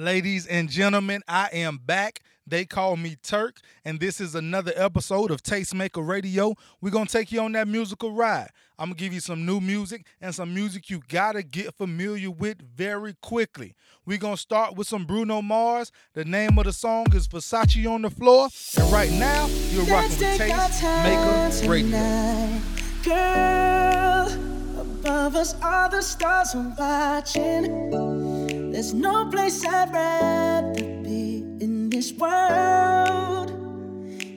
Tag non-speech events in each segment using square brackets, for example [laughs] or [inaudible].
Ladies and gentlemen, I am back. They call me Turk, and this is another episode of Tastemaker Radio. We're gonna take you on that musical ride. I'm gonna give you some new music and some music you gotta get familiar with very quickly. We're gonna start with some Bruno Mars. The name of the song is Versace on the Floor, and right now you're rocking with Tastemaker Radio. Girl, above us all the stars are watching. There's no place I'd rather be in this world.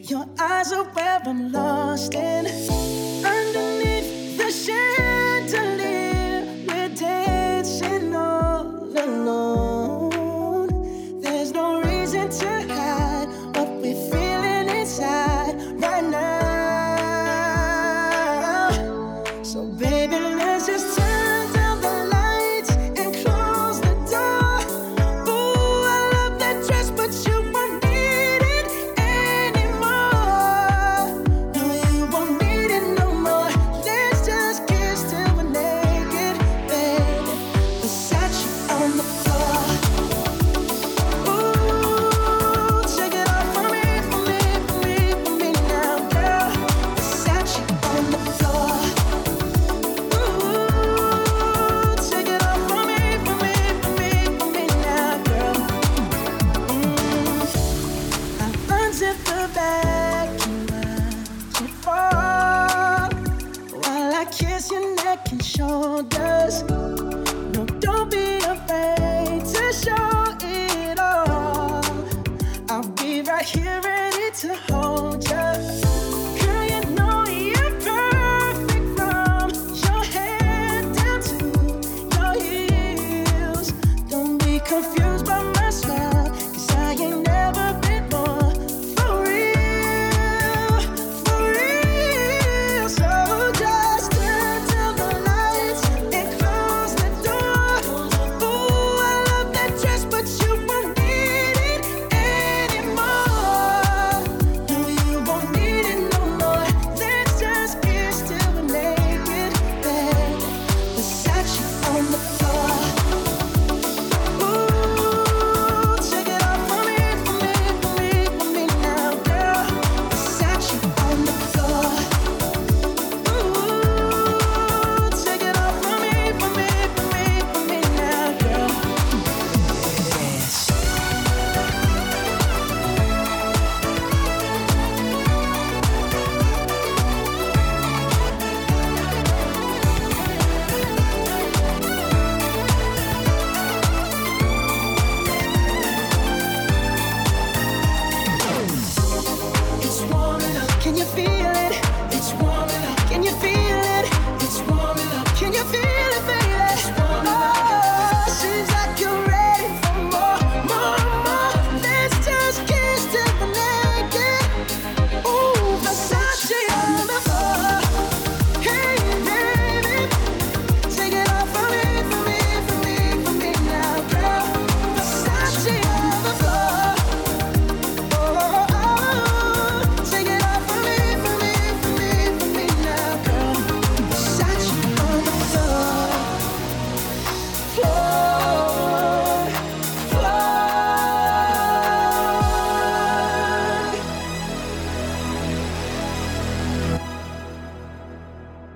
Your eyes are where I'm lost in. Underneath the chandelier, we're dancing all alone. There's no reason to hide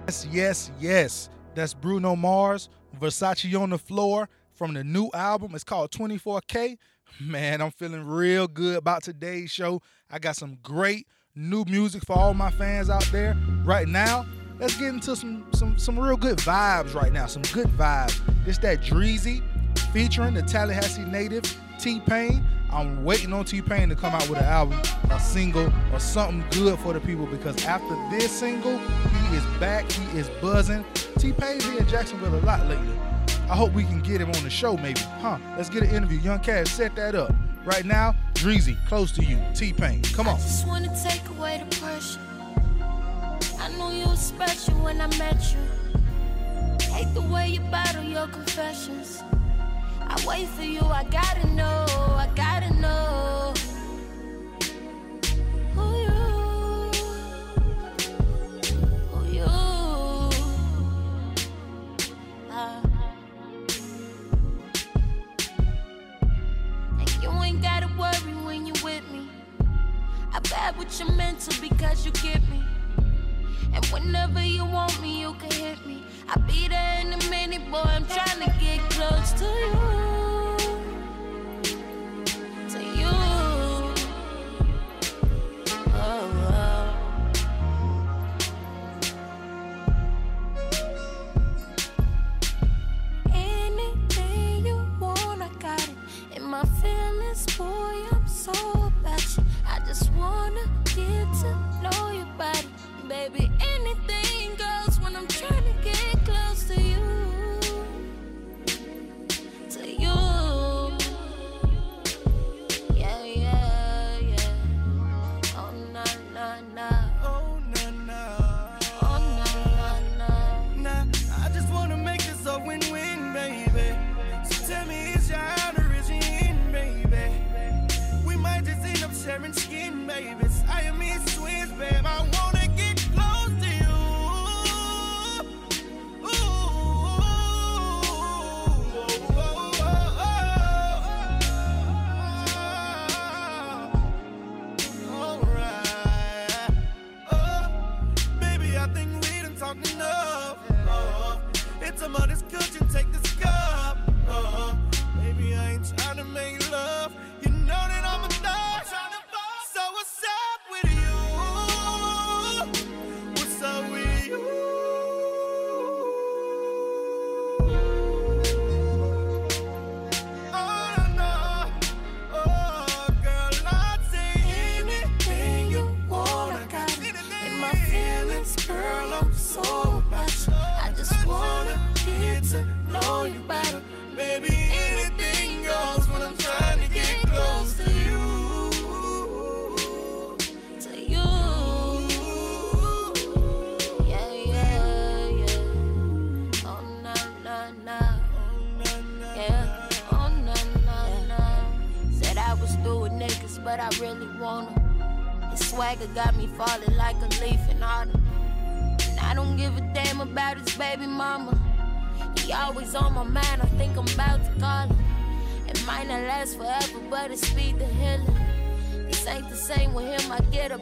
Yes, yes, yes. That's Bruno Mars, Versace on the Floor from the new album. It's called 24K. Man, I'm feeling real good about today's show. I got some great new music for all my fans out there. Right now, let's get into some some some real good vibes right now. Some good vibes. It's that Dreezy featuring the Tallahassee native T-Pain. I'm waiting on T-Pain to come out with an album, a single, or something good for the people because after this single, he is back, he is buzzing. T-Pain been in Jacksonville a lot lately. I hope we can get him on the show maybe. Huh? Let's get an interview. Young Cash, set that up. Right now, Dreezy, close to you. T-Pain, come on. I Just wanna take away the pressure. I knew you was special when I met you. Hate the way you battle your confessions. I wait for you, I gotta know, I gotta know. Who you? Who you? Uh-huh. And you ain't gotta worry when you with me. I bad with your mental because you get me. And whenever you want me, you can hit me. I'll be there in a minute, boy. I'm trying to get close to you. To you. Oh, oh. Anything you want, I got it. In my feelings, boy, I'm so about you. I just wanna get to know your body. Baby, anything goes when I'm trying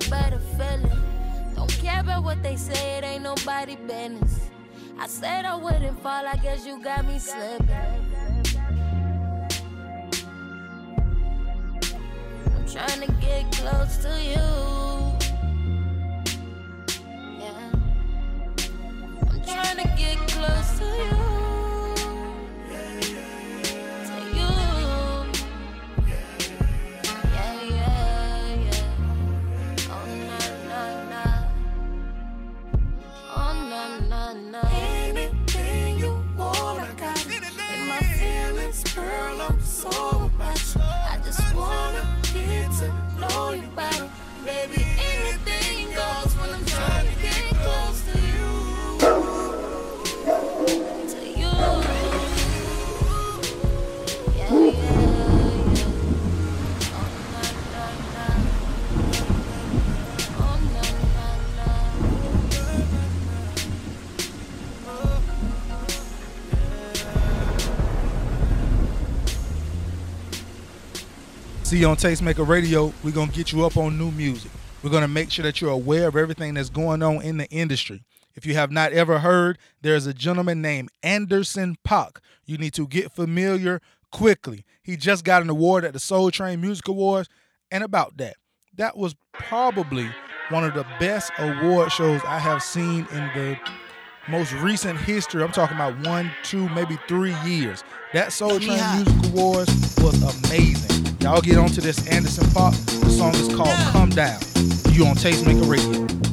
better feeling. Don't care about what they say, it ain't nobody business. I said I wouldn't fall, I guess you got me slipping. I'm trying to get close to you. Yeah. I'm trying to get close to you. See you on Tastemaker Radio. We're gonna get you up on new music. We're gonna make sure that you're aware of everything that's going on in the industry. If you have not ever heard, there's a gentleman named Anderson .Paak. You need to get familiar quickly. He just got an award at the Soul Train Music Awards, and about that, that was probably one of the best award shows I have seen in the most recent history. I'm talking about one, two, maybe three years. That Soul Train Music Awards was amazing. Y'all get onto this Anderson .Paak. The song is called Come Down. You on Tastemaker Radio.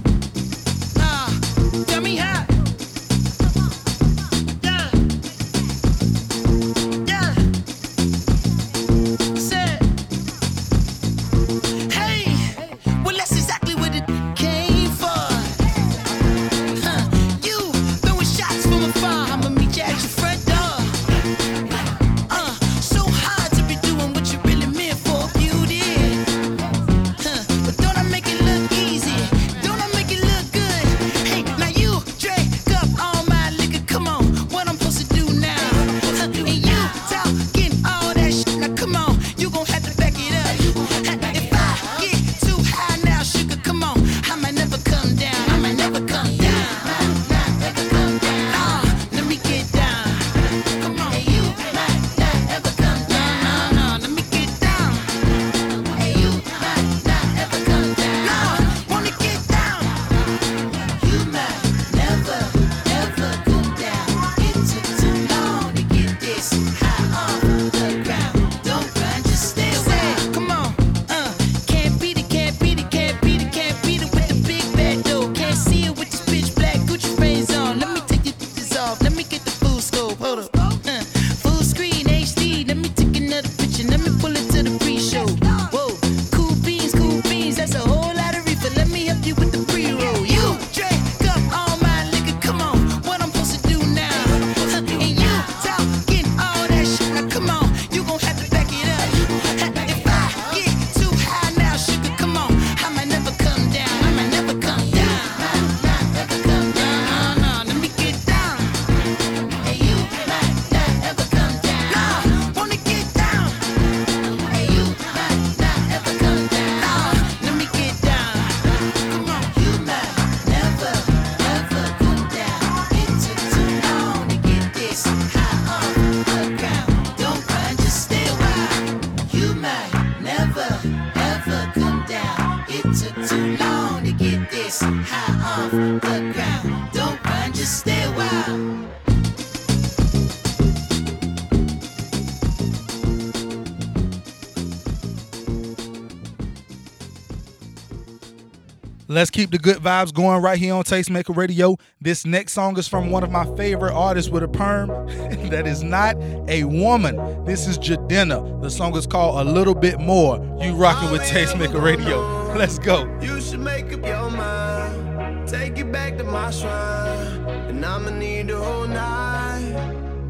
Let's keep the good vibes going right here on Tastemaker Radio. This next song is from one of my favorite artists with a perm [laughs] that is not a woman. This is Jidenna. The song is called A Little Bit More. You rocking with Tastemaker Radio. [laughs] Let's go. You should make up your mind. Take it back to my shrine. And I'ma need a whole night.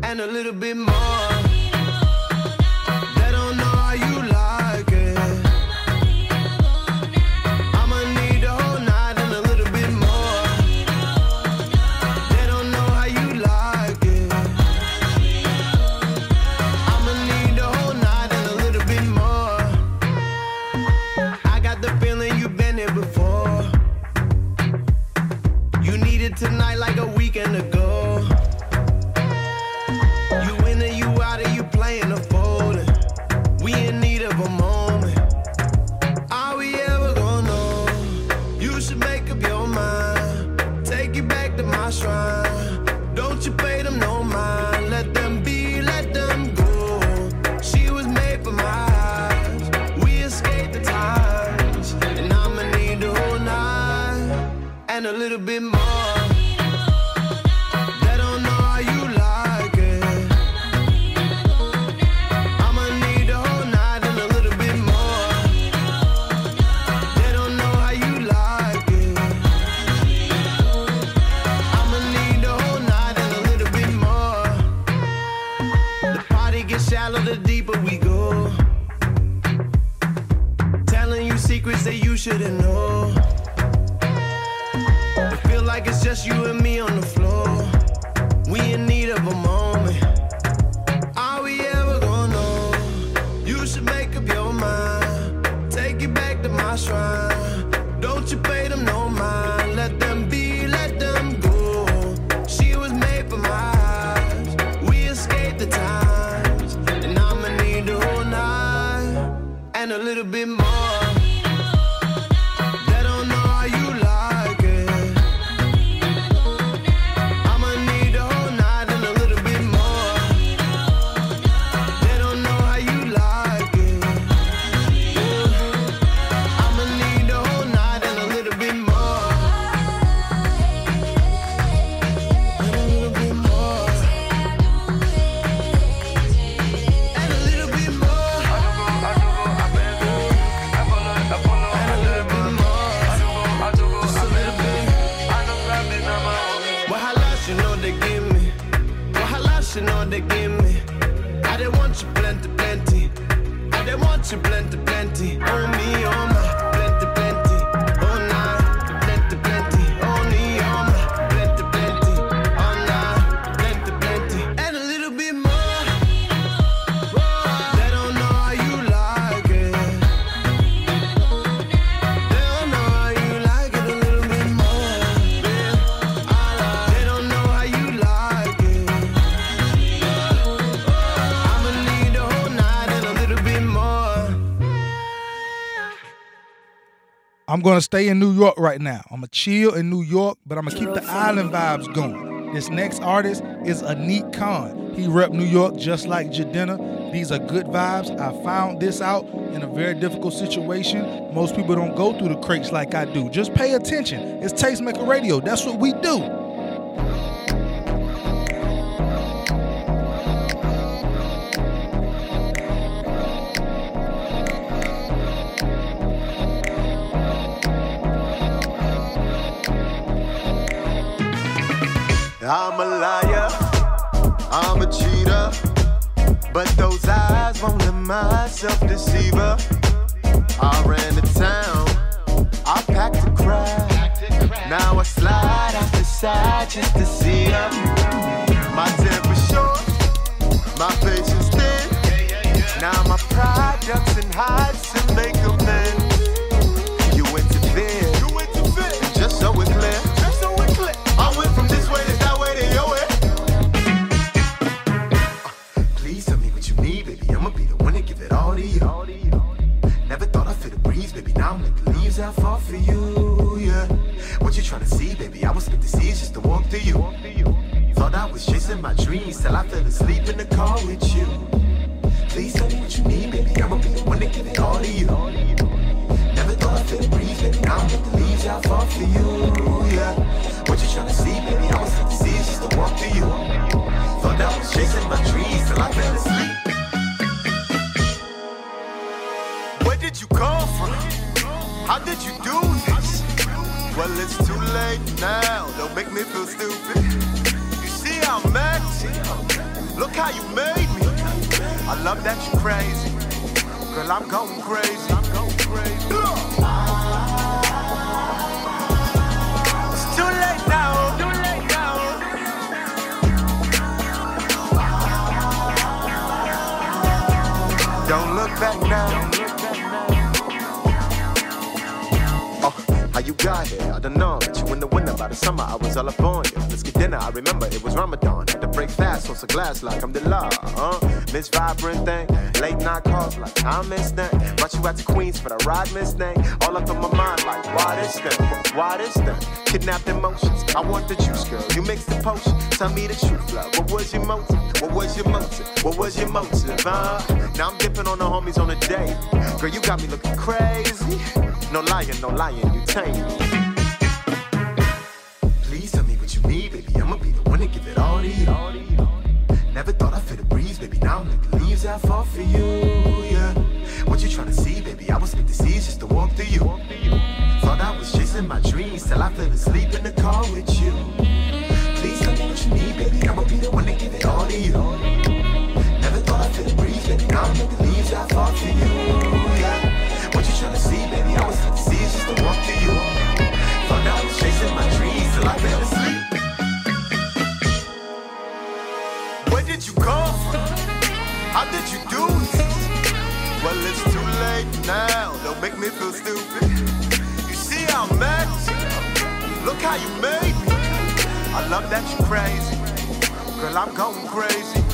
And a little bit more. I'm gonna stay in New York right now. I'm gonna chill in New York, but I'm gonna keep the island vibes going. This next artist is Anik Khan. He rep New York just like Jidenna. These are good vibes. I found this out in a very difficult situation. Most people don't go through the crates like I do. Just pay attention. It's Tastemaker Radio. That's what we do. I'm a liar, I'm a cheater, but those eyes won't let myself deceiver. I ran to town, I packed a crowd, now I slide out the side just to see her. My temper short, my patience thin, now my pride ducks and hides and make trying to see, baby? I was meant to see just to walk through you. Thought I was chasing my dreams till I fell asleep in the car with you. Please tell me what you need, baby. I'ma be the one to give it all to you. Never thought I'd feel the baby. Now I'm with the leaves, I fall for you. Yeah. What you trying to see, baby? I was meant to see just to walk through you. Thought I was chasing my dreams till I fell asleep. Where did you come from? How did you do? Well, it's too late now. Don't make me feel stupid. You see how I'm acting? Look how you made me. I love that you're crazy. Girl, I'm going crazy. I'm going crazy. It's. Too late now. Don't look back now. I don't know. but you in the winter by the summer. I was all up on you. Let's get dinner. I remember it was Ramadan. Had to break fast on some glass like I'm the law. Huh? Miss Vibrant thing. Late night calls like I missed that. Brought you out to Queens for the ride, Miss thing. All up in my mind like, why this thing? Why this thing? Kidnapped emotions. I want the juice, girl. You mix the potion. Tell me the truth, love. What was your motive? What was your motive? What was your motive? Huh? Now I'm dipping on the homies on a date. Girl, you got me looking crazy. No lying, no lying, you tame me. Please tell me what you need, baby. I'ma be the one to give it all to you. Never thought I'd feel the breeze, baby. Now I'm like the leaves I fall for you. Yeah. What you trying to see, baby? I was meant to see just to walk through you. Thought I was chasing my dreams till I fell asleep in the car with you. Please tell me what you need, baby. I'ma be the one to give it all to you. Never thought I'd feel breeze, baby. Now I'm like the leaves I fall for you. Stupid. You see how I'm acting? Look how you made me. I love that you're crazy. Girl, I'm going crazy.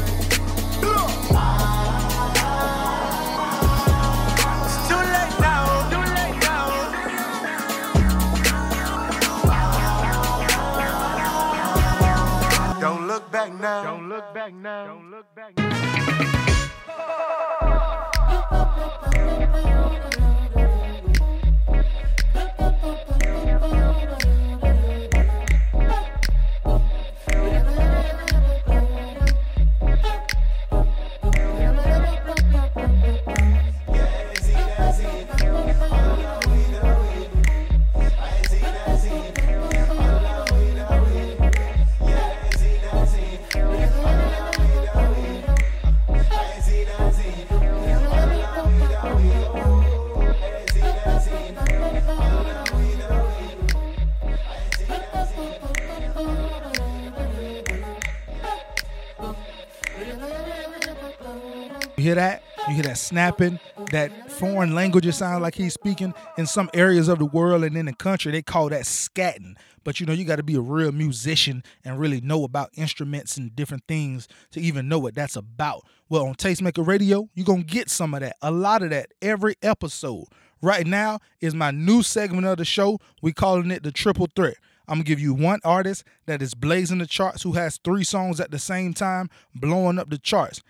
That? Snapping? That foreign languages it sounds like he's speaking in some areas of the world and in the country they call that scatting. But you know, you got to be a real musician and really know about instruments and different things to even know what that's about. Well, on Tastemaker Radio, you're going to get some of that, a lot of that every episode. Right now is my new segment of the show. We calling it the triple threat. I'm gonna give you one artist that is blazing the charts who has three songs at the same time blowing up the charts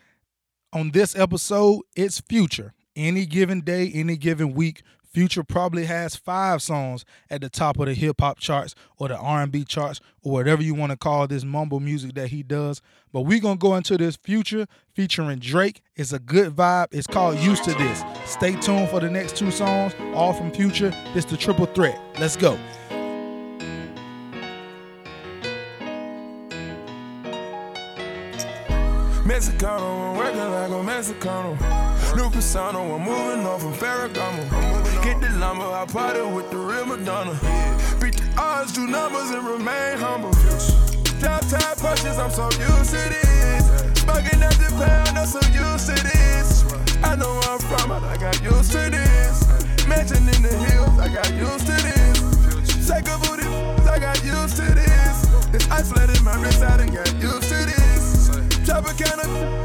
on this episode, it's Future. Any given day, any given week, Future probably has five songs at the top of the hip hop charts or the R&B charts or whatever you want to call this mumble music that he does. But we're gonna go into this Future featuring Drake. It's a good vibe. It's called Used to This. Stay tuned for the next two songs, all from Future. It's the triple threat. Let's go. Mexicano, I'm working like a Mexicano. New persona, I'm moving on from Ferragamo. Get the lumber, I party with the real Madonna. Beat the odds, do numbers, and remain humble. Top punches, I'm so used to this. Smoking at the pound, I'm so used to this. I know where I'm from, but I got used to this. Mansion in the hills, I got used to this. Shake a booty, I got used to this. It's isolated, my wrist, I done got used to this. Top a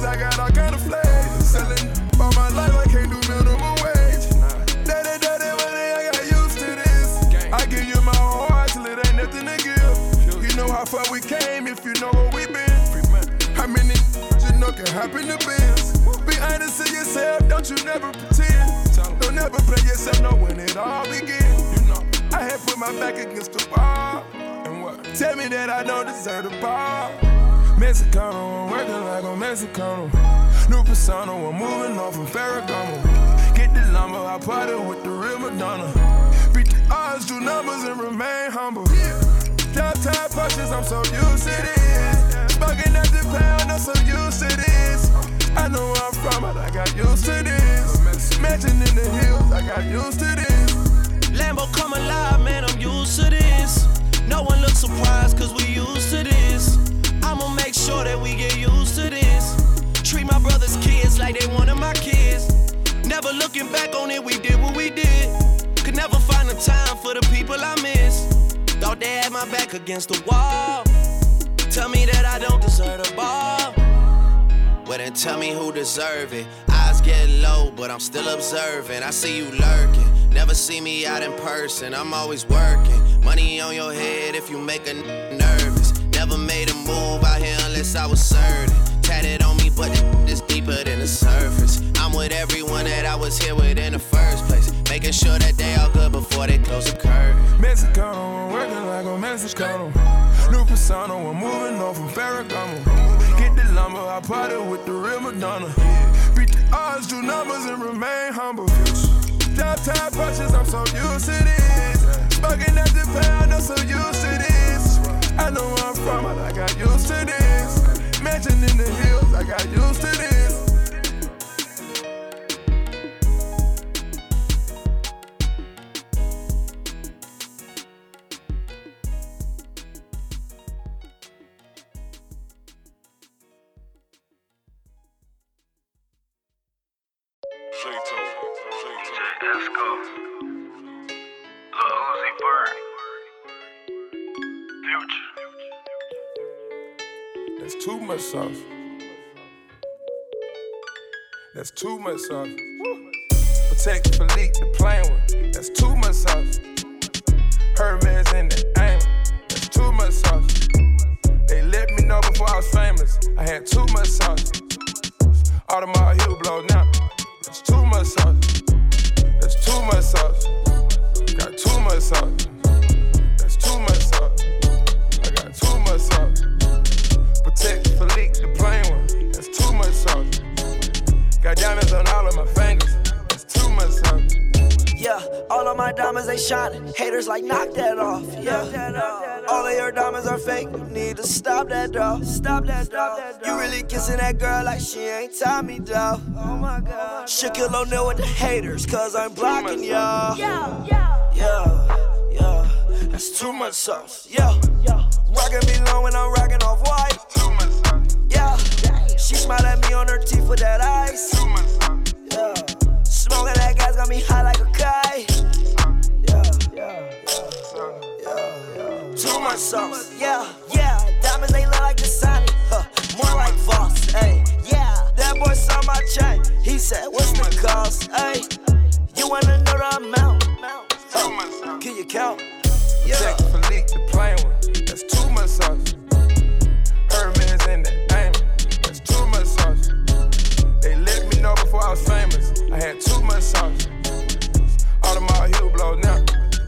I got all kind of flavors. Selling all my life, I can't do minimum wage. Daddy, daddy, money, I got used to this. I give you my whole heart till it ain't nothing to give. You know how far we came if you know where we been. How many you know can happen to biz? Be honest to yourself, don't you never pretend. Don't never play yourself, know when it all begins. You know, I had put my back against the wall. And what? Tell me that I don't deserve the bar. Mexicano, I'm working like a Mexicano. New persona, I'm moving on from Ferragamo. Get the lumber, I party with the real Madonna. Beat the odds, do numbers, and remain humble. Downtown punches, I'm so used to this. Smoking at the pound, I'm so used to this. I know where I'm from, but I got used to this. Mansion in the hills, I got used to this. Lambo come alive, man, I'm used to this. No one looks surprised, cause we used to this. I'ma make sure that we get used to this. Treat my brother's kids like they one of my kids. Never looking back on it, we did what we did. Could never find the time for the people I miss. Thought they had my back against the wall. Tell me that I don't deserve the ball. Well, then tell me who deserve it. Eyes get low, but I'm still observing. I see you lurking. Never see me out in person. I'm always working. Money on your head if you make a n- nervous. Never made a move out here unless I was certain. Tatted on me, but it's deeper than the surface. I'm with everyone that I was here with in the first place. Making sure that they all good before they close the curtain. Mexicano, I'm working like a Mexicano. New persona, I'm moving on from Ferragamo. Get the lumber, I party with the real Madonna. Beat the odds, do numbers, and remain humble. Downtown punches, I'm so used to this. Smoking at the pound, I'm so used to this. I know where I'm from, but I got used to this. Mansion in the hills, I got used to this. That's too much sauce. Patek Philippe, the plain one. That's too much sauce. Hermes in the aim. That's too much sauce. They let me know before I was famous. I had too much sauce. Audemars heel blow now. That's too much sauce. That's too much sauce. Got too much sauce. That's too much sauce. I got too much sauce. Patek Philippe, Got diamonds on all of my fingers. That's too much sauce. Yeah, all of my diamonds they shining. Haters like knock that off. Yeah, all of your diamonds are fake. You need to stop that though. Stop that though. You really kissing that girl like she ain't Tommy though. Oh my God. Oh, Shook Shaquille O'Neal with the haters, cause I'm blocking y'all. Yeah, yeah, yeah, yeah. That's too much sauce. Yeah, yeah. Rockin' me low when I'm rockin' off white. She smiled at me on her teeth with that ice. Yeah. Smoking that gas got me high like a kite. Yeah, yeah, yeah. Too much sauce. Yeah, yeah. Diamonds they look like the Sonic. Huh. More like Voss. Hey, yeah. That boy saw my chain. He said, What's the cost? Hey, you wanna know the amount? Sauce. Can you count? Yeah. Patek Philippe, the plain one. That's too much sauce. Before I was famous. I had too much sauce. Audemars heel blow now.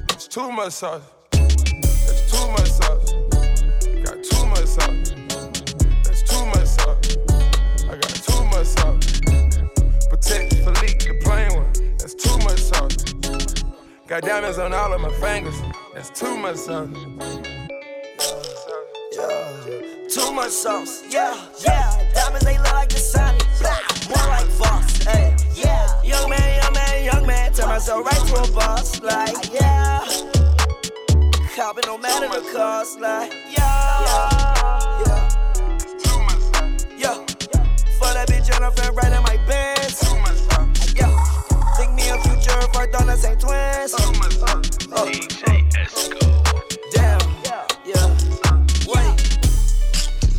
It's too much sauce. That's too much sauce. Got too much sauce. That's too much sauce. I got too much sauce. Patek Philippe, the plain one. That's too much sauce. Got diamonds on all of my fingers. That's too much sauce. Too much sauce. Yeah, yeah. Diamonds they look like the Sonic. More like Voss. Hey, yeah. Young man, young man, young man. Turn myself right to a boss. Like, yeah. Copping no matter the cost. Like, yeah. Yeah. Yeah. For that bitch on her friend right in my Benz. Yeah. Think me a future thought the same twins. Sauce. Oh, DJ Esco.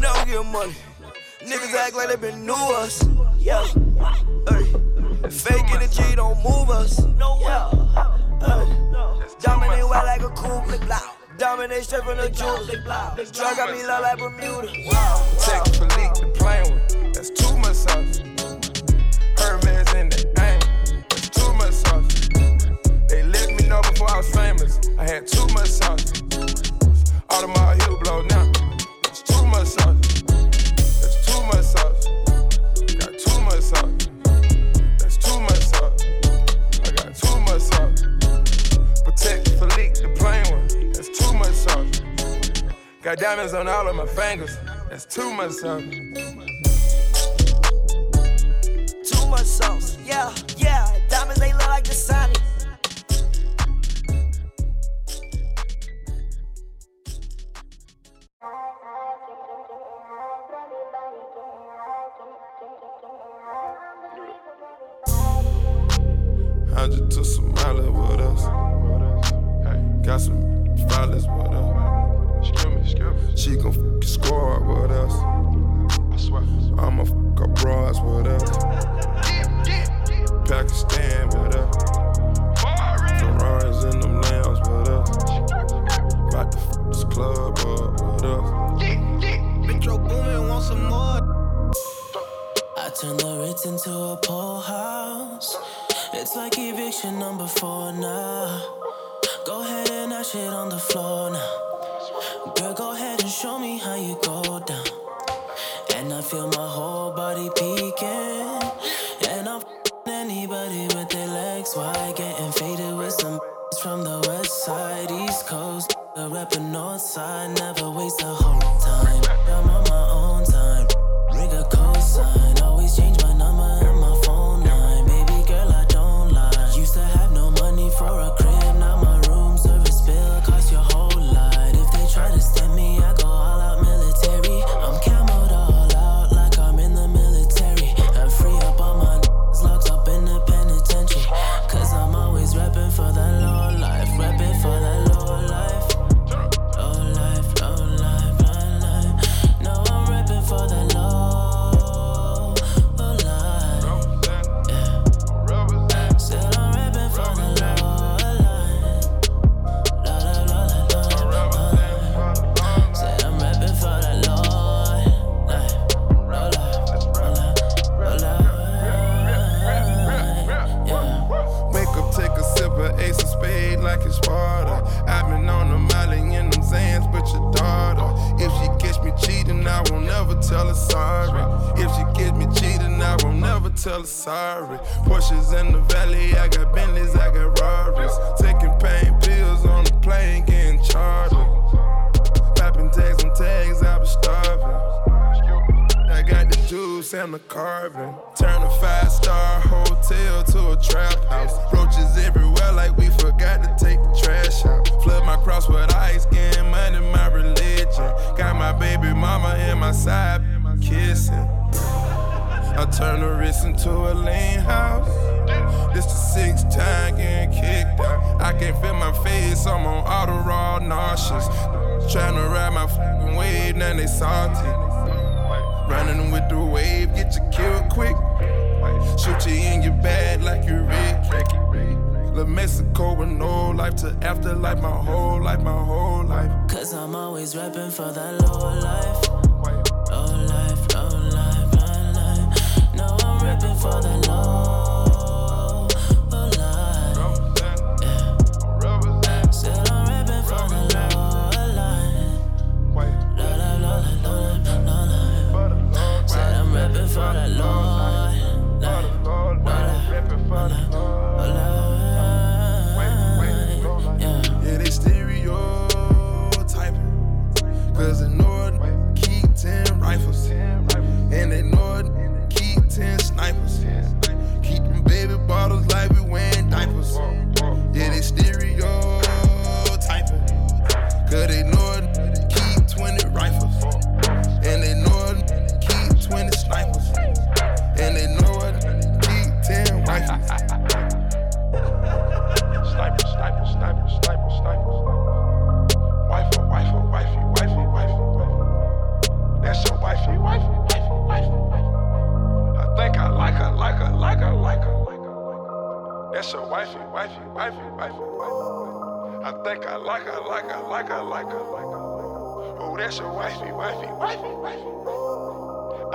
Now I'm money. Niggas act like they been new us. Yeah. Hey. Fake energy don't move us. Yeah. Hey. Dominate white like a cool blip block. Dominate straight from the jewels. Drug got me love like Bermuda. Check Philippe to play with. That's too much sauce. Hermes in the aim. That's too much sauce. They let me know before I was famous. I had too much sauce. Automobile heel blow now. Got diamonds on all of my fingers. That's too much sauce. Too much sauce. Yeah, yeah. Diamonds they look like the just took some Somalia with us. Got some violence with us. She gon' fuck your squad with us. I swear. I'ma fuck up bras with us. Pakistan with us. Ferraris in them lambs with us. About to fuck this club up with us. Metro Boomin, want some more. I turn the Ritz into a poor house. It's like eviction number four now. Go ahead and ash it on the floor now. Girl, go ahead show me how you go down. And I feel my whole body peeking. And I'm anybody with their legs wide. Getting faded with some from the west side, east coast. The rapper north side, never waste a whole whole life, my whole life. Cause I'm always rapping for that low life. Low life, low life, low life. No, I'm rapping for that low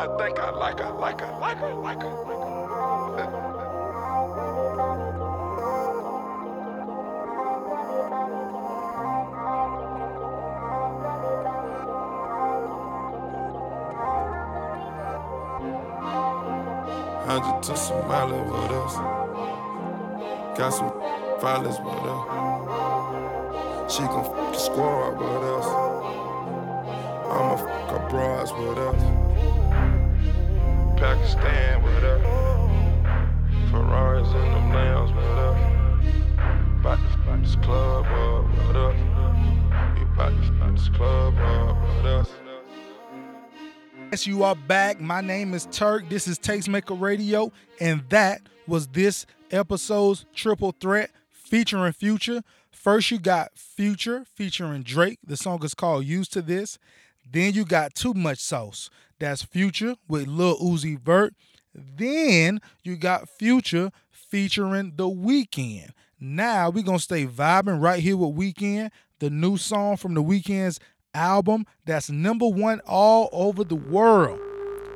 I think I like her, like her, like her, like her. Like her. Hundred to some mileage with us. Got some violence with her. She gon' f the squad with her. Yes, you are back. My name is Turk. This is Tastemaker Radio, and that was this episode's Triple Threat featuring Future. First, you got Future featuring Drake. The song is called Used to This. Then you got Too Much Sauce. That's Future with Lil Uzi Vert. Then you got Future featuring The Weeknd. Now we're gonna stay vibing right here with Weeknd. The new song from The Weeknd's album that's number one all over the world.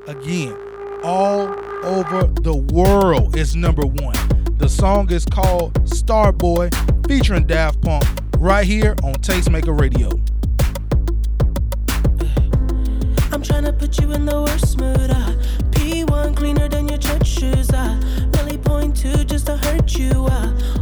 Again, all over the world is number one. The song is called Starboy featuring Daft Punk right here on Tastemaker Radio. I'm trying to put you in the worst mood. Uh. P1 cleaner than your church shoes. Uh. Really point just to hurt you. Uh.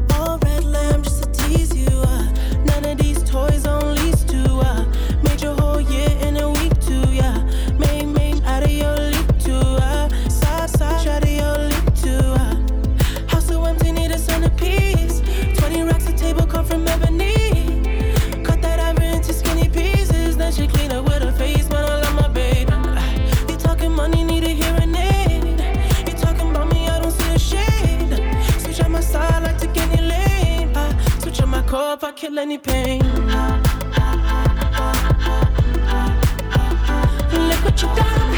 kill any pain. Look what you done.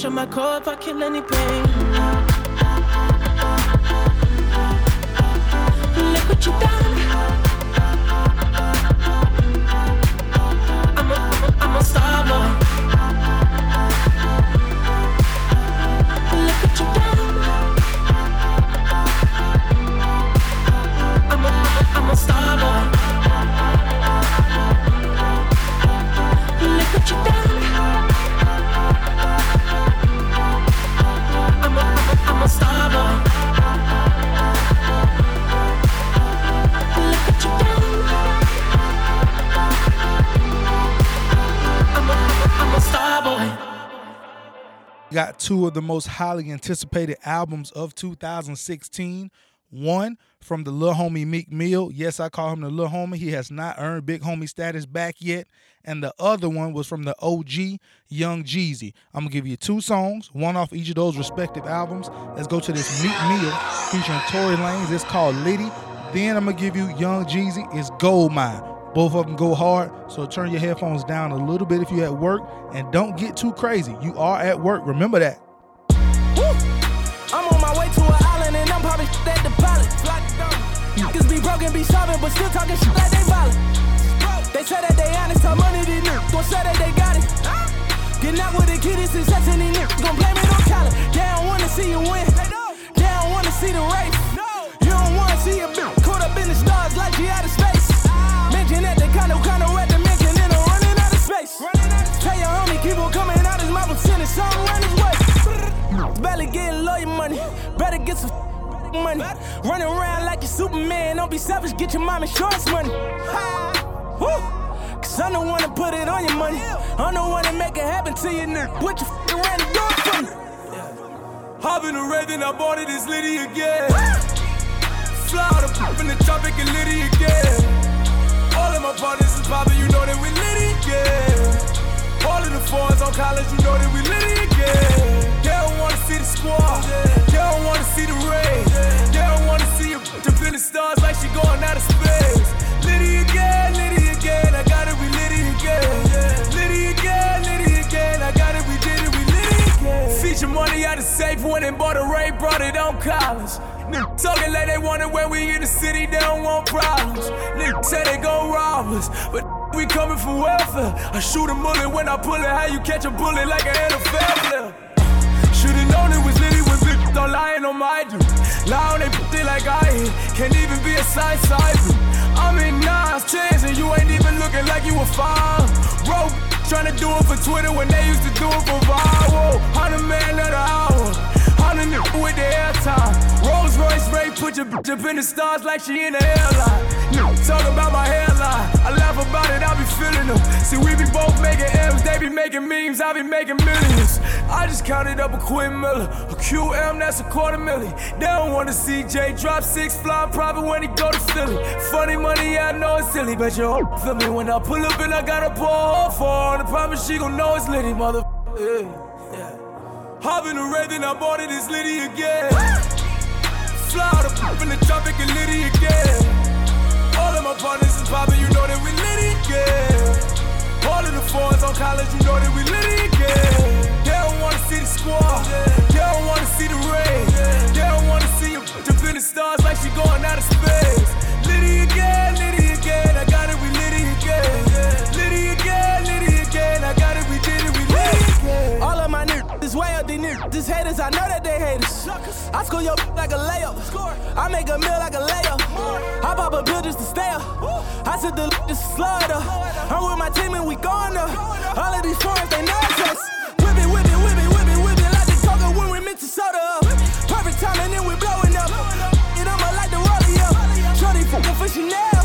Clutch on my core if I kill any pain. Two of the most highly anticipated albums of 2016. One from the little homie Meek Mill. Yes, I call him the little homie. He has not earned big homie status back yet. And the other one was from the OG Young Jeezy. I'm gonna give you two songs, one off each of those respective albums. Let's go to this Meek Mill featuring Tory Lanez. It's called Litty. Then I'm gonna give you Young Jeezy. It's Gold Mine. Both of them go hard, so turn your headphones down a little bit if you're at work and don't get too crazy. You are at work. Remember that. I'm on my way to an island and I'm at the pilot. Niggas be broken, be solving, but still talking shit like they violent. They say that they honest, money say that they got it. Getting out with the kid is success and blame it on. They don't wanna see you win. They don't wanna see the race. You don't wanna see a bitch caught up in the stars like she out of space. That they kinda kinda at the mention and I'm running out of space. Tell your homie keep on coming out his mouth and sending something around his way. Belly getting lawyer money. Better get some money. Running around like you Superman. Don't be selfish, get your mom insurance money. Woo! Cause I'm the one to put it on your money. I'm the one to make it happen to you, nigga. What you f***ing around the door for me? Hop in the red, then I bought it, it's Litty again. Fly the in the tropic and Litty again. All of my partners is poppin', you know that we Litty again. All of the fours on college, you know that we Litty again. They don't wanna see the squad, they don't wanna see the rain. They don't wanna see you in the stars like she going out of space. Litty again, Litty again, I got it, we. Litty again, Feature money out of safe, when and bought a Ray, brought it on college. Niggas talking like they want it when we in the city, they don't want problems. Niggas say they gon' rob us, but we coming for welfare. I shoot a bullet when I pull it, how you catch a bullet like an NFL player? Lying on my dude. Lie on they pussy like I ain't, can't even be a side side. I'm in nines, tens, and you ain't even looking like you a five. Bro, trying to do it for Twitter when they used to do it for viral. Hundred man of the hour, hundred nigga with the airtime. Rolls Royce Ray put your bitch up in the stars like she in the airline. Talk about my hairline, I laugh about it, I be feeling them. See, we be both making M's, they be making memes, I be making millions. I just counted up a Quinn Miller, a QM, that's a quarter million. They don't wanna see Jay drop six fly private when he go to Philly. Funny money, I know it's silly, but you all [laughs] feel me when I pull up and I got a pour for her. I promise she gon' know it's litty, mother. Yeah, yeah. Hop in the red, then I bought it, it's litty again. Fly out pop in the tropic and litty again. All of my partners is poppin', you know that we litty again. All of the fours on college, you know that we litty again. They don't wanna see the squad, they don't wanna see the rain. They don't wanna see you up the stars like she going out of space. Litty again, litty us. I score your like a layup. Score. I make a meal like a layup. I pop a bill just to stay up. I said the just up. I'm with my team and we going up. All of these foreigns, they us. Whip it, whip it, whip it, whip it, whip it like the coca when we mix the soda up. Perfect timing and we blowing up. It I'ma like the rollie up. Shorty fucking for Chanel.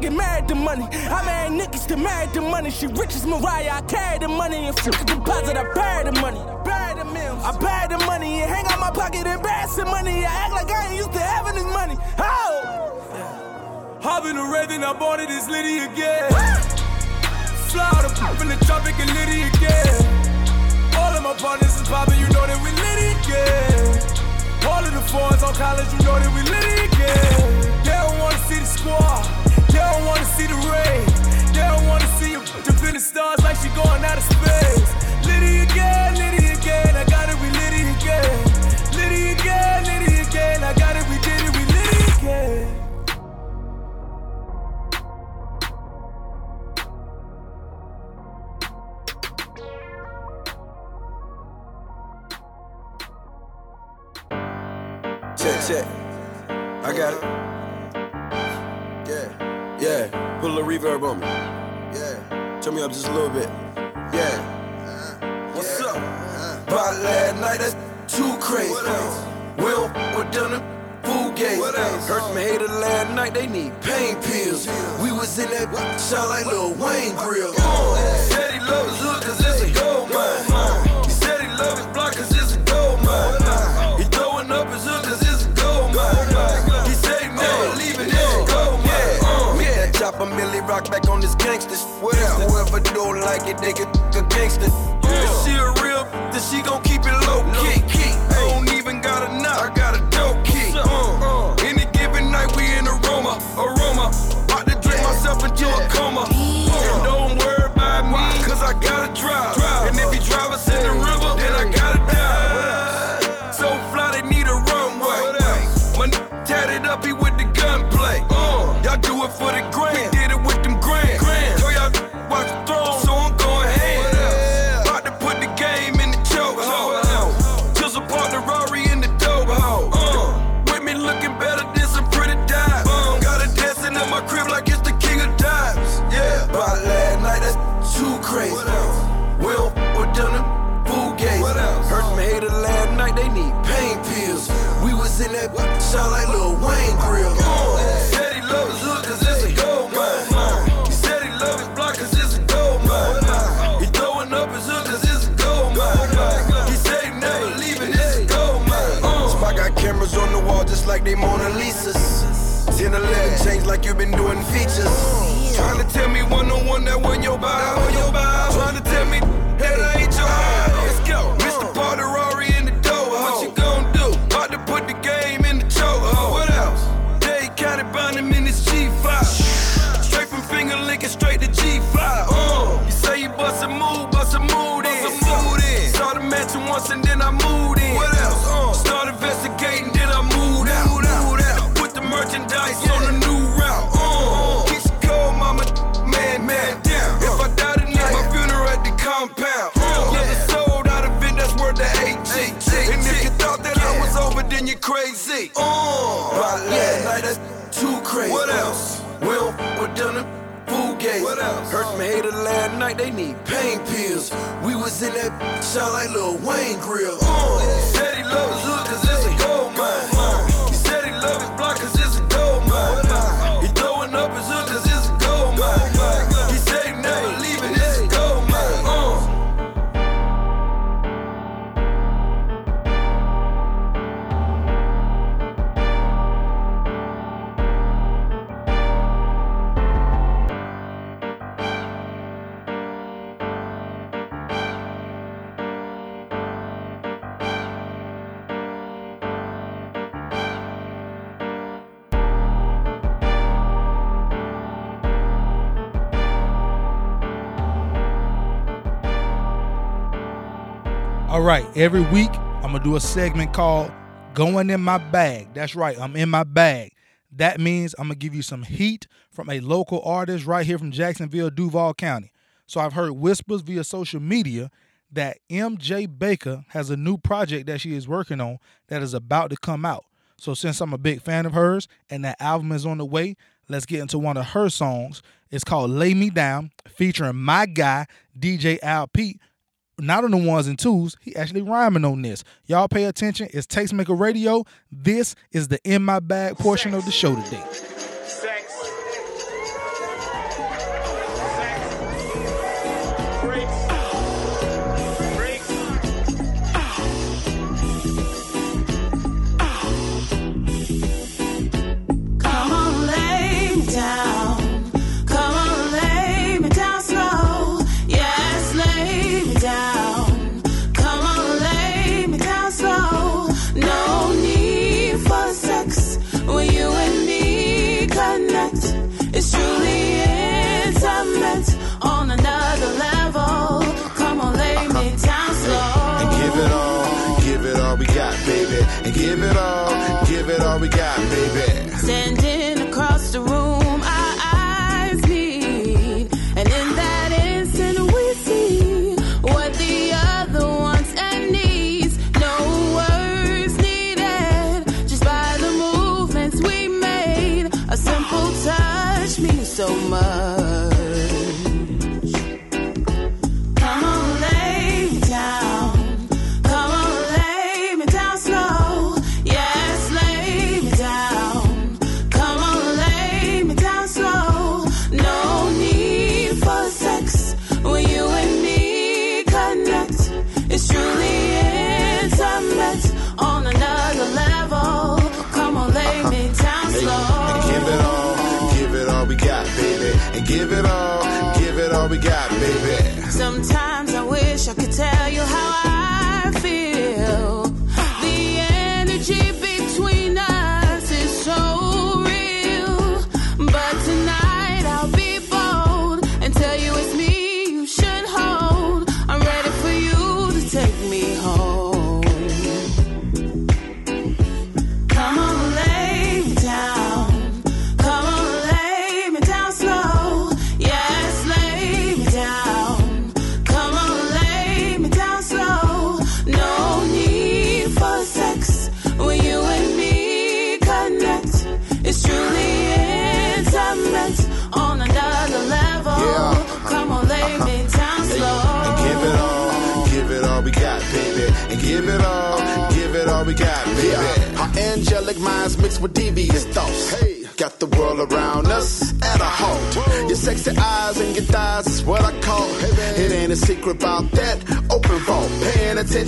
Get married to money. I married niggas to married to money. She rich as Mariah, I carry the money and fuck the deposit, I bury the money. Bury the mills. I bury the money and hang out my pocket, embarrassing money. I act like I ain't used to having this money. Oh! Hop in the red, then I bought it, it's Litty again. Fly the pop in the tropic and Litty again. All of my partners is poppin', you know that we Litty again. All of the fours on college, you know that we Litty again. They don't wanna see the squad, they don't wanna see the rain. They don't wanna see you up the stars like she going out of space. Litty again, Litty again, I got reverb on me. Yeah. Turn me up just a little bit. Yeah. What's yeah. up? Uh. By last night, that's too crazy. We don't with them food gates. Heard them hater last night, they need pain pills. We was in that shot like Lil Wayne grill. Said he loves on is gangsters. Well, whoever don't like it, they get a gangster. Yeah. If she a real, then she gon' keep it low key. they need pain pills. We was in that shot like Lil Wayne grill. Uh, said he loves us, it's a gold mine. right, every week I'm gonna do a segment called "Going in My Bag." That's right, I'm in my bag. That means I'm gonna give you some heat from a local artist right here from Jacksonville, Duval County. So I've heard whispers via social media that MJ Baker has a new project that she is working on that is about to come out. So since I'm a big fan of hers and that album is on the way, let's get into one of her songs. It's called Lay Me Down, featuring my guy, DJ Al Pete, not on the ones and twos. He actually rhyming on this. Y'all pay attention. It's Tastemaker Radio. This is the in my bag portion of the show today.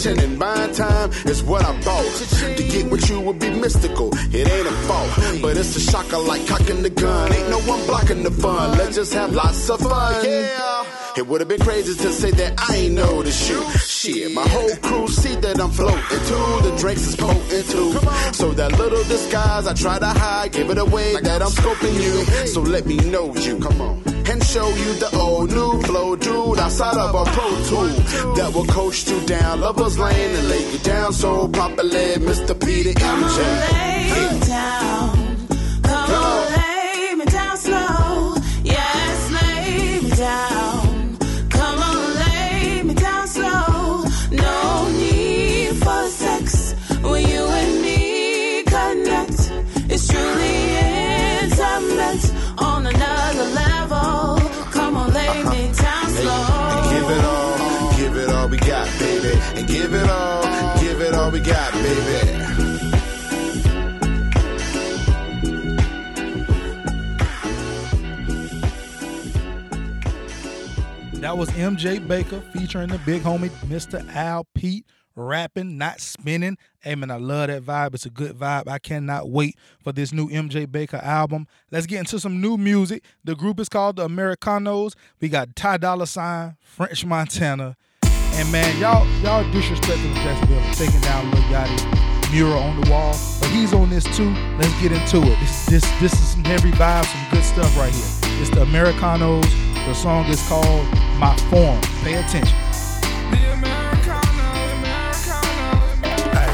And buying time is what I bought. To get with you would be mystical. It ain't a fault, but it's a shocker like cocking the gun. Ain't no one blocking the fun. Let's just have lots of fun. Yeah. It would have been crazy to say that I ain't know the shoot. Shit, my whole crew see that I'm floating too. The drinks is potent too. So that little disguise I try to hide, give it away that I'm scoping you. So let me know you. Come on. And show you the old new flow, dude, outside of a pro tool that will coach you down Lover's Lane and lay you down so properly, Mr. Peter MJ. lay me down. That was MJ Baker featuring the big homie Mr. Al Pete rapping, not spinning. Hey man, I love that vibe. It's a good vibe. I cannot wait for this new MJ Baker album. Let's get into some new music. The group is called the Americanos. We got Ty Dolla Sign, French Montana, and man, y'all y'all disrespecting Jacksonville for taking down Lil Yachty mural on the wall, but he's on this too. Let's get into it. This this this is some heavy vibes, some good stuff right here. It's the Americanos. The song is called My Foreign. Pay attention.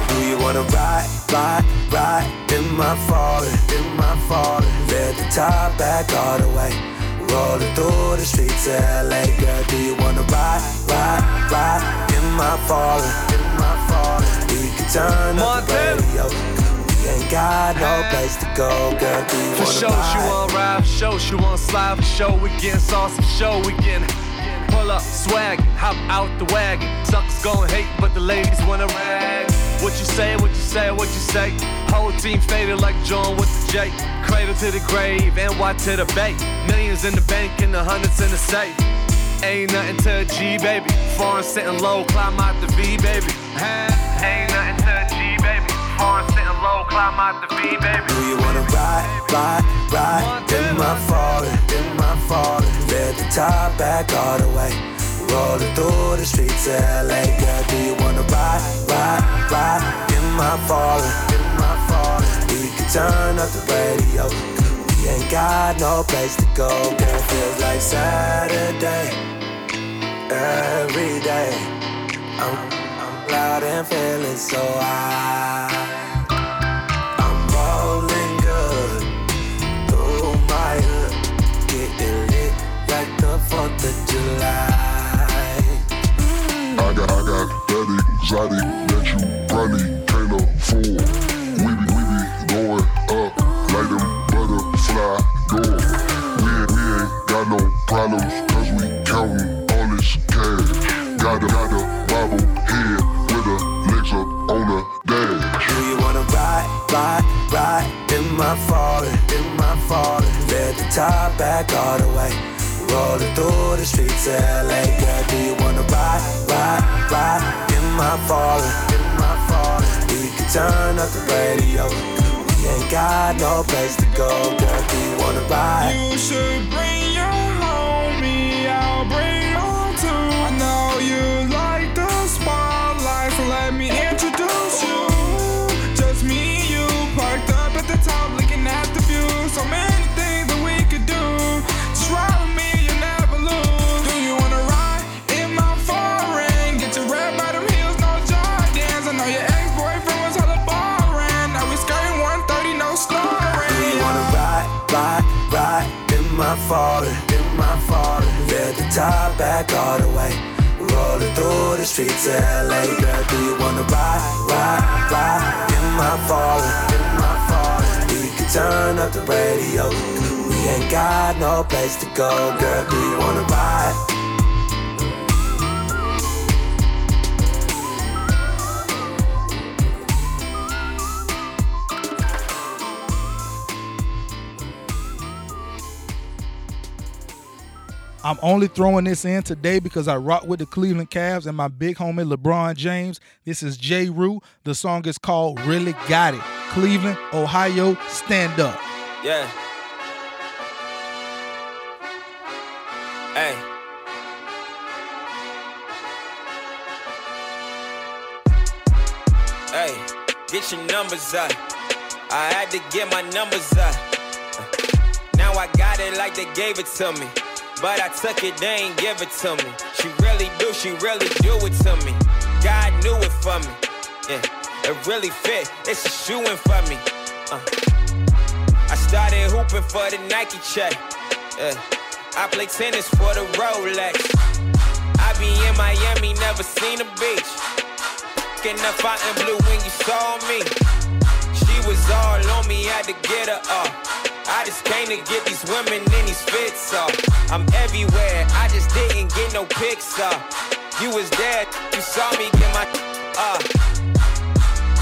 Do you wanna ride, ride, ride in my falling, in my falling? Let the top back all the way. Rolling through the streets of LA, girl. Do you wanna ride, ride, ride in my falling, in my falling? We can turn up the radio. Ain't got no place to go, girl. Do you For sure, she want ride, for show, she want slide, for sure, we getting saucy, for sure, we getting pull up, swag, hop out the wagon. Suckers gon' hate, but the ladies wanna rag. What you say, what you say, what you say? Whole team faded like John with the J. Cradle to the grave, and NY to the bay. Millions in the bank and the hundreds in the safe. Ain't nothing to a G, baby. Foreign sitting low, climb out the V, baby. Ain't nothing to a G, baby. Sitting low, climb out the V, baby. Do you wanna ride, ride, ride in my falling, in my falling? Let the top back all the way. Rolling through the streets of LA, girl. Do you wanna ride, ride, ride in my falling, in my falling? We can turn up the radio. We ain't got no place to go, girl. Feels like Saturday every day. I'm, I'm loud and feeling so high. I got, I got that exotic that you probably can't. We be, we be going up like them butterfly. We we ain't got no problems cause we counting all this cash. Got a, got a head with her legs on dash. Do you wanna ride, ride, ride in my falling, in my falling? Let the top back all the way. Rolling through the streets of LA, girl. Do you wanna ride, ride, ride in my falling, in my falling? We can turn up the radio. We ain't got no place to go, girl. Do you wanna ride? You should bring back all the way. Rolling through the streets of LA, girl, do you wanna ride, ride, ride? In my fault, been my fault. We can turn up the radio. We ain't got no place to go, girl, do you wanna ride? I'm only throwing this in today because I rock with the Cleveland Cavs and my big homie LeBron James. This is J. Rue. The song is called Really Got It. Cleveland, Ohio, stand up. Yeah. Hey. Hey, get your numbers up. I had to get my numbers up. Now I got it like they gave it to me. But I took it, they ain't give it to me. She really do, she really do it to me. God knew it for me. Yeah, it really fit. It's a shoe in for me. Uh. I started hooping for the Nike check. Yeah. I play tennis for the Rolex. I be in Miami, never seen a beach. Getting up out in blue when you saw me. She was all on me, had to get her up. I just came to get these women in these fits off. I'm everywhere, I just didn't get no pics up. You was there, you saw me get my up.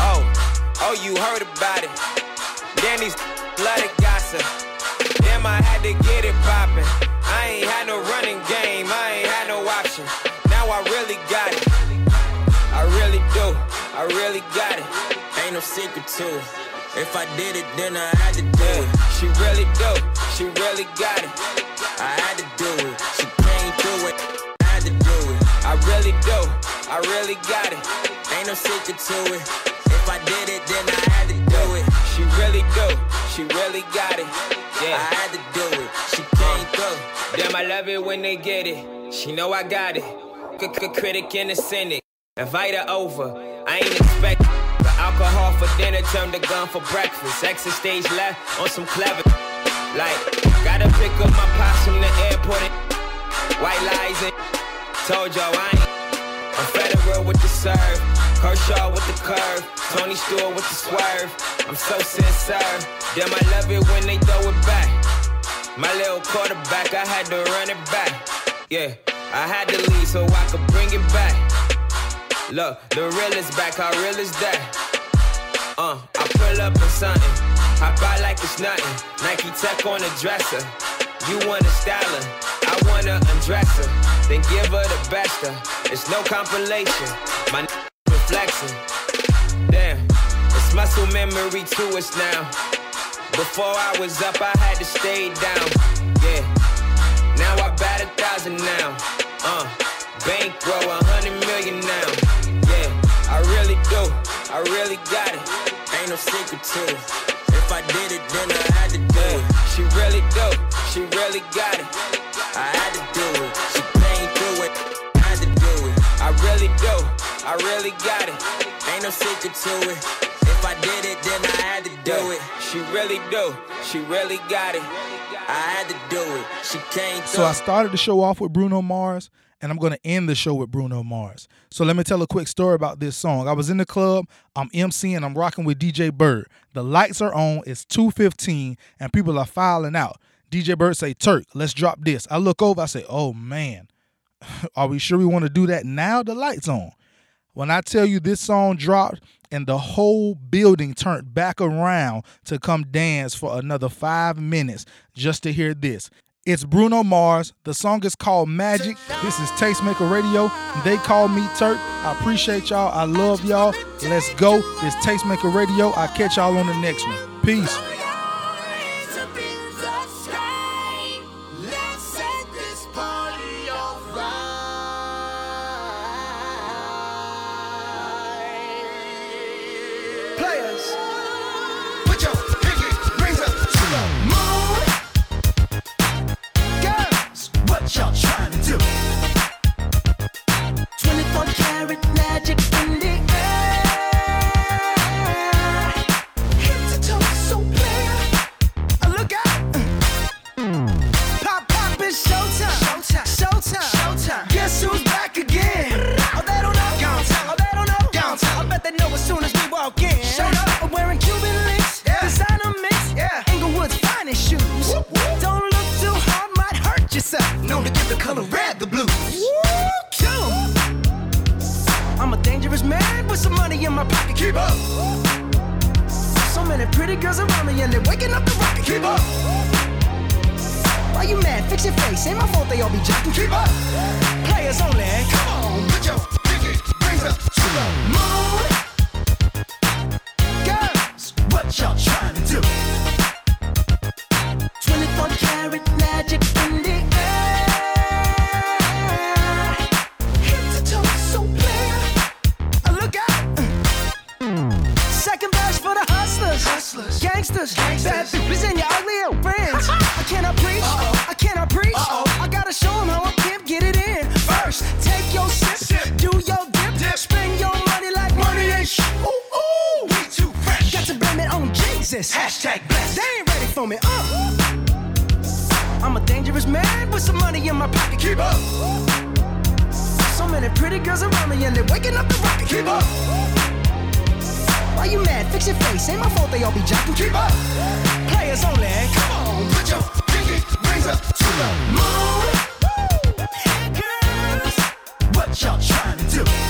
Oh, oh, you heard about it. Then these blooded gossip. Damn, I had to get it poppin'. I ain't had no running game, I ain't had no option. Now I really got it. I really do, I really got it. Ain't no secret to it. If I did it, then I had to do it. She really do, she really got it. I had to do it. She came through it, I had to do it. I really do, I really got it. Ain't no secret to it. If I did it, then I had to do it. She really do, she really got it. Yeah, I had to do it. She came through. Damn, I love it when they get it. She know I got it. Critic in the Senate. Invite her over. I ain't expect the alcohol for dinner, turn the gun for breakfast. Exit stage left on some clever. Like, gotta pick up my pops from the airport. And white lies and told y'all I ain't. I'm Federer with the serve. Kershaw with the curve. Tony Stewart with the swerve. I'm so sincere. Damn, I love it when they throw it back. My little quarterback, I had to run it back. Yeah, I had to leave so I could bring it back. Look, the real is back, how real is that? Uh, I pull up in something, hop out like it's nothing. Nike Tech on the dresser. You want a styler, I wanna undress her, then give her the best of. It's no compilation, my n- flexing. Damn, it's muscle memory to us now. Before I was up, I had to stay down. Yeah, now I bat a thousand now. Uh, bankroll a hundred million now. Yeah, I really do. I really got it. Ain't no secret to it. If I did it, then I had to do it. She really do. She really got it. I had to do it. She came through it. I had to do it. I really do. I really got it. Ain't no secret to it. If I did it, then I had to do it. She really do. She really got it. I had to do it. She came through. So I started the show off with Bruno Mars, and I'm going to end the show with Bruno Mars. So let me tell a quick story about this song. I was in the club, I'm emceeing, I'm rocking with DJ Bird. The lights are on, it's 2:15, and people are filing out. DJ Bird say, "Turk, let's drop this." I look over, I say, "Oh man, [laughs] are we sure we want to do that now? The lights on." When I tell you this song dropped and the whole building turned back around to come dance for another five minutes just to hear this. It's Bruno Mars. The song is called Magic. This is Tastemaker Radio. They call me Turk. I appreciate y'all. I love y'all. Let's go. It's Tastemaker Radio. I'll catch y'all on the next one. Peace. assist. Hashtag blessed. They ain't ready for me. Uh. I'm a dangerous man with some money in my pocket. Keep up. So many pretty girls around me and they're waking up the rocket. Keep up. Why you mad? Fix your face. Ain't my fault they all be jocking. Keep up. Players only. Come on, put your pinky rings up to the moon. Hey girls, what y'all trying to do?